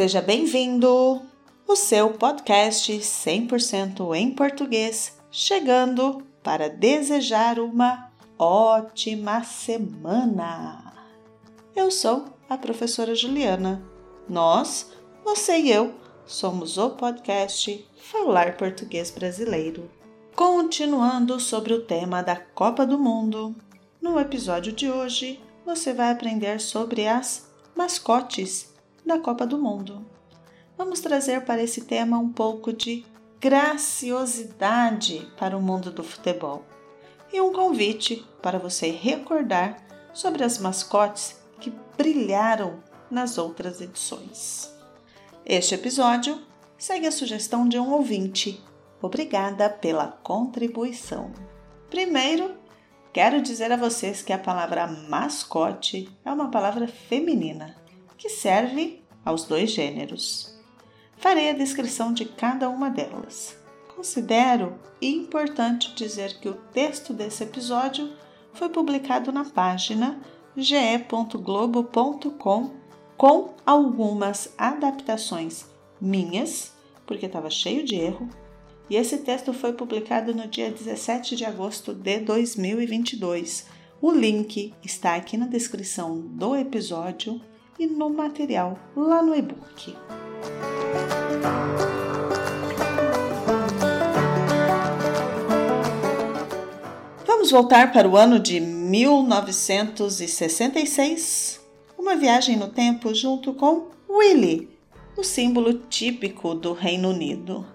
Seja bem-vindo! O seu podcast 100% em português, chegando para desejar uma ótima semana! Eu sou a professora Juliana. Nós, você e eu, somos o podcast Falar Português Brasileiro. Continuando sobre o tema da Copa do Mundo, no episódio de hoje você vai aprender sobre as mascotes da Copa do Mundo. Vamos trazer para esse tema um pouco de graciosidade para o mundo do futebol e um convite para você recordar sobre as mascotes que brilharam nas outras edições. Este episódio segue a sugestão de um ouvinte. Obrigada pela contribuição. Primeiro, quero dizer a vocês que a palavra mascote é uma palavra feminina que serve aos dois gêneros. Farei a descrição de cada uma delas. Considero importante dizer que o texto desse episódio foi publicado na página ge.globo.com com algumas adaptações minhas, porque estava cheio de erro, e esse texto foi publicado no dia 17 de agosto de 2022. O link está aqui na descrição do episódio e no material lá no e-book. Vamos voltar para o ano de 1966 uma viagem no tempo junto com Willy, o símbolo típico do Reino Unido.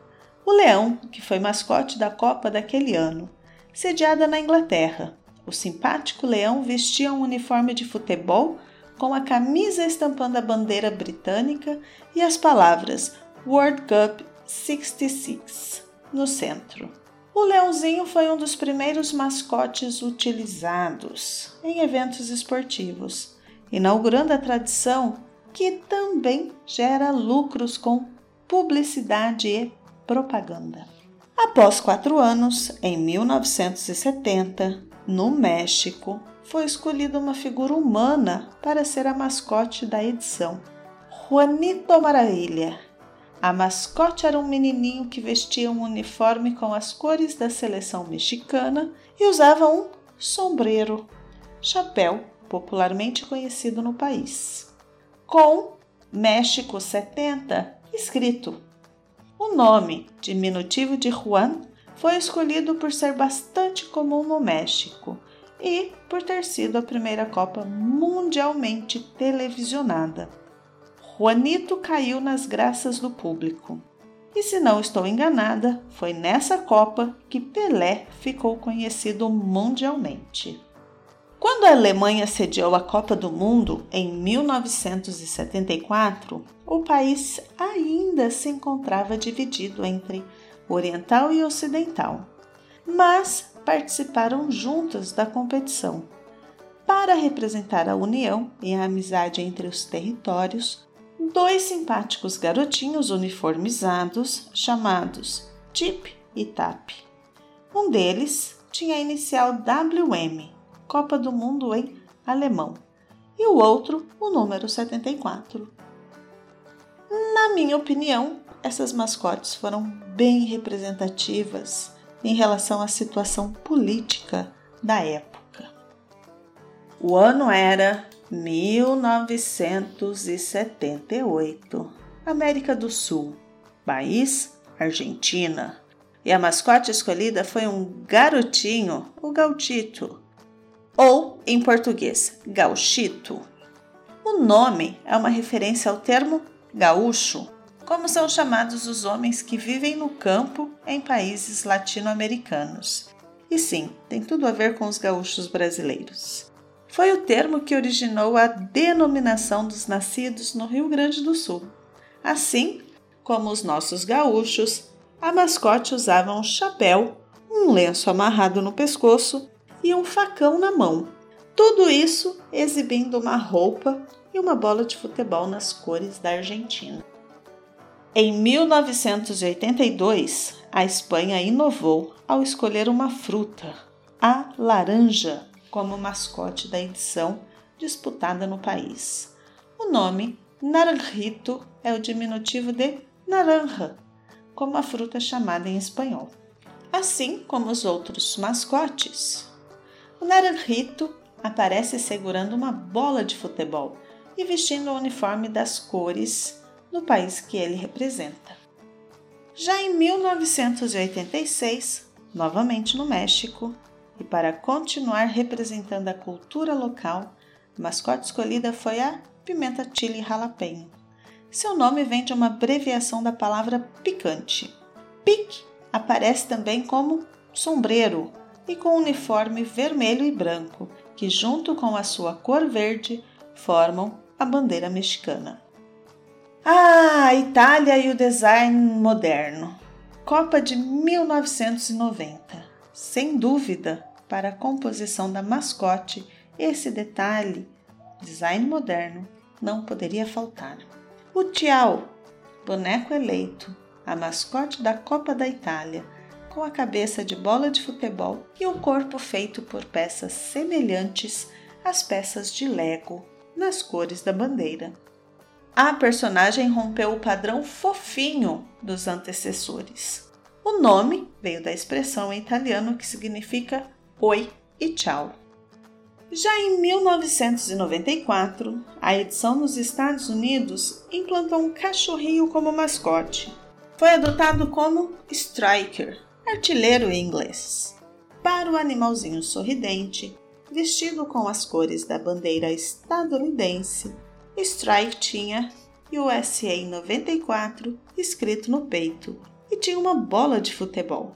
O leão, que foi mascote da Copa daquele ano, sediada na Inglaterra. O simpático leão vestia um uniforme de futebol com a camisa estampando a bandeira britânica e as palavras World Cup 66 no centro. O leãozinho foi um dos primeiros mascotes utilizados em eventos esportivos inaugurando a tradição que também gera lucros com publicidade e propaganda. Após quatro anos, em 1970, no México, foi escolhida uma figura humana para ser a mascote da edição. Juanito Maravilha. A mascote era um menininho que vestia um uniforme com as cores da seleção mexicana e usava um sombreiro, chapéu popularmente conhecido no país, com México 70 escrito. O nome, diminutivo de Juan, foi escolhido por ser bastante comum no México e por ter sido a primeira Copa mundialmente televisionada. Juanito caiu nas graças do público. E se não estou enganada, foi nessa Copa que Pelé ficou conhecido mundialmente. Quando a Alemanha sediou a Copa do Mundo em 1974, o país ainda se encontrava dividido entre oriental e ocidental, mas participaram juntas da competição. Para representar a união e a amizade entre os territórios, dois simpáticos garotinhos uniformizados chamados Tip e Tap. Um deles tinha a inicial WM Copa do Mundo em alemão, e o outro o número 74. Na minha opinião, essas mascotes foram bem representativas em relação à situação política da época. O ano era 1978, América do Sul, país Argentina. E a mascote escolhida foi um garotinho, o Gautito, ou, em português, gauchito. O nome é uma referência ao termo gaúcho, como são chamados os homens que vivem no campo em países latino-americanos. E sim, tem tudo a ver com os gaúchos brasileiros. Foi o termo que originou a denominação dos nascidos no Rio Grande do Sul. Assim como os nossos gaúchos, a mascote usava um chapéu, um lenço amarrado no pescoço e um facão na mão. Tudo isso exibindo uma roupa e uma bola de futebol nas cores da Argentina. Em 1982, a Espanha inovou ao escolher uma fruta, a laranja, como mascote da edição disputada no país. O nome Naranjito é o diminutivo de naranja, como a fruta chamada em espanhol. Assim como os outros mascotes, o Naranjito aparece segurando uma bola de futebol e vestindo o uniforme das cores do país que ele representa. Já em 1986, novamente no México, e para continuar representando a cultura local, a mascote escolhida foi a pimenta chili jalapeño. Seu nome vem de uma abreviação da palavra picante. Pic aparece também como sombreiro e com uniforme vermelho e branco, que junto com a sua cor verde formam a bandeira mexicana. Ah, Itália e o design moderno. Copa de 1990. Sem dúvida, para a composição da mascote, esse detalhe, design moderno, não poderia faltar. O Tial, boneco eleito, a mascote da Copa da Itália, com a cabeça de bola de futebol e o corpo feito por peças semelhantes às peças de Lego nas cores da bandeira. A personagem rompeu o padrão fofinho dos antecessores. O nome veio da expressão em italiano que significa oi e tchau. Já em 1994, a edição nos Estados Unidos implantou um cachorrinho como mascote. Foi adotado como Striker, artilheiro em inglês. Para o animalzinho sorridente, vestido com as cores da bandeira estadunidense, Strike tinha USA 94 escrito no peito e tinha uma bola de futebol.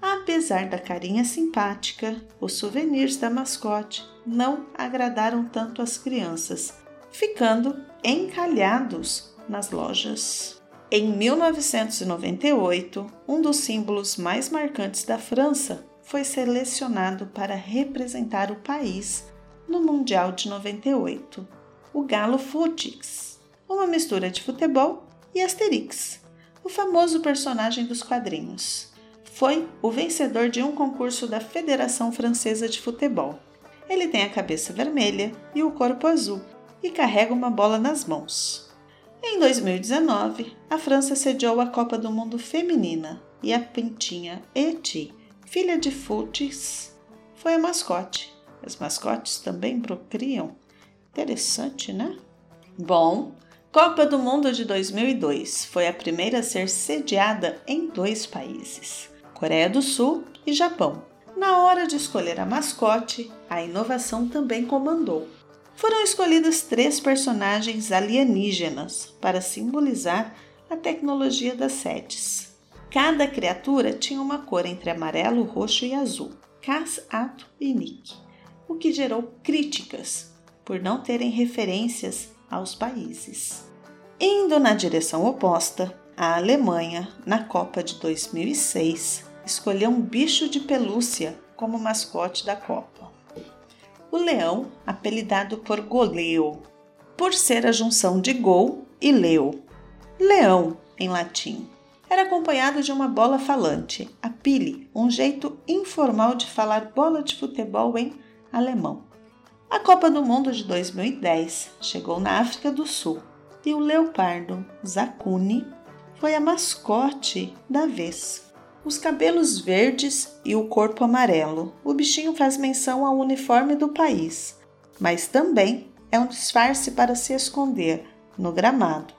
Apesar da carinha simpática, os souvenirs da mascote não agradaram tanto as crianças, ficando encalhados nas lojas. Em 1998, um dos símbolos mais marcantes da França foi selecionado para representar o país no Mundial de 98, o Galo Futix, uma mistura de futebol e Asterix, o famoso personagem dos quadrinhos. Foi o vencedor de um concurso da Federação Francesa de Futebol. Ele tem a cabeça vermelha e o corpo azul e carrega uma bola nas mãos. Em 2019, a França sediou a Copa do Mundo Feminina e a pintinha Eti, filha de Futis, foi a mascote. As mascotes também procriam. Interessante, né? Bom, Copa do Mundo de 2002 foi a primeira a ser sediada em dois países, Coreia do Sul e Japão. Na hora de escolher a mascote, a inovação também comandou. Foram escolhidas três personagens alienígenas para simbolizar a tecnologia das sedes. Cada criatura tinha uma cor entre amarelo, roxo e azul, Cas, Ato e Nick, o que gerou críticas por não terem referências aos países. Indo na direção oposta, a Alemanha, na Copa de 2006, escolheu um bicho de pelúcia como mascote da Copa. O leão, apelidado por Goleo, por ser a junção de gol e leo. Leão, em latim. Era acompanhado de uma bola falante, a pile, um jeito informal de falar bola de futebol em alemão. A Copa do Mundo de 2010 chegou na África do Sul e o leopardo Zakuni foi a mascote da vez. Os cabelos verdes e o corpo amarelo. O bichinho faz menção ao uniforme do país, mas também é um disfarce para se esconder no gramado,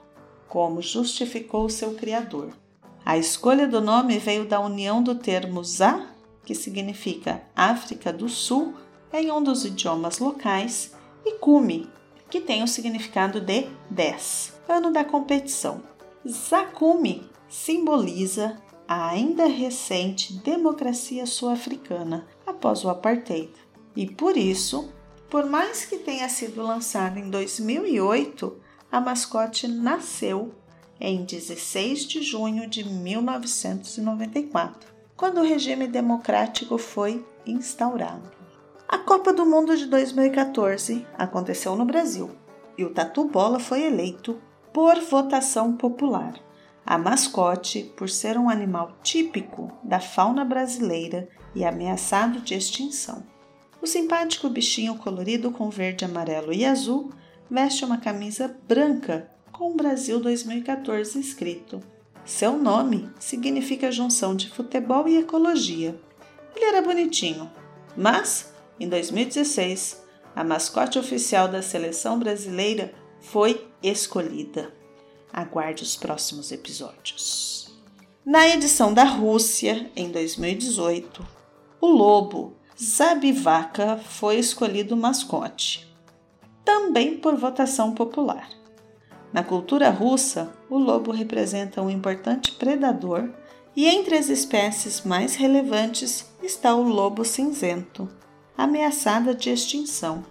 como justificou seu criador. A escolha do nome veio da união do termo Za, que significa África do Sul, em um dos idiomas locais, e Kumi, que tem o significado de 10, ano da competição. Zakumi simboliza a ainda recente democracia sul-africana após o apartheid. E por isso, por mais que tenha sido lançada em 2008, a mascote nasceu em 16 de junho de 1994, quando o regime democrático foi instaurado. A Copa do Mundo de 2014 aconteceu no Brasil e o Tatu Bola foi eleito por votação popular. A mascote, por ser um animal típico da fauna brasileira e ameaçado de extinção. O simpático bichinho colorido com verde, amarelo e azul veste uma camisa branca com com Brasil 2014 escrito. Seu nome significa junção de futebol e ecologia. Ele era bonitinho, mas em 2016 a mascote oficial da seleção brasileira foi escolhida. Aguarde os próximos episódios. Na edição da Rússia, em 2018, o lobo Zabivaka foi escolhido mascote, também por votação popular. Na cultura russa, o lobo representa um importante predador e entre as espécies mais relevantes está o lobo cinzento, ameaçada de extinção.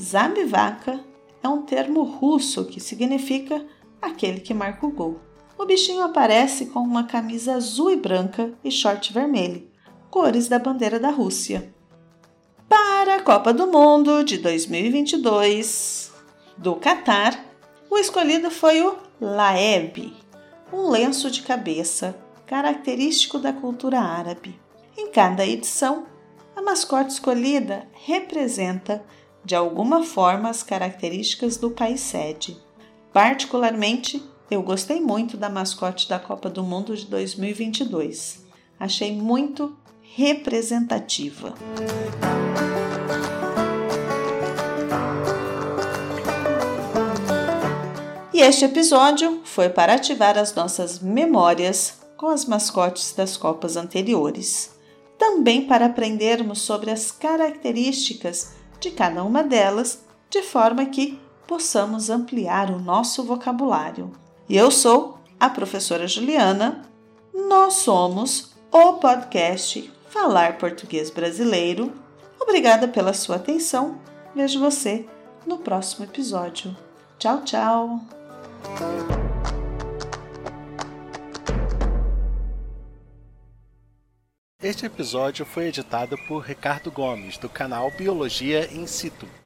Zabivaka é um termo russo que significa aquele que marca o gol. O bichinho aparece com uma camisa azul e branca e short vermelho, cores da bandeira da Rússia. Para a Copa do Mundo de 2022 do Catar, o escolhido foi o laeb, um lenço de cabeça característico da cultura árabe. Em cada edição, a mascote escolhida representa de alguma forma as características do país sede. Particularmente, eu gostei muito da mascote da Copa do Mundo de 2022. Achei muito representativa. E este episódio foi para ativar as nossas memórias com as mascotes das Copas anteriores. Também para aprendermos sobre as características de cada uma delas, de forma que possamos ampliar o nosso vocabulário. Eu sou a professora Juliana, nós somos o podcast Falar Português Brasileiro. Obrigada pela sua atenção. Vejo você no próximo episódio. Tchau, tchau! Este episódio foi editado por Ricardo Gomes, do canal Biologia in Situ.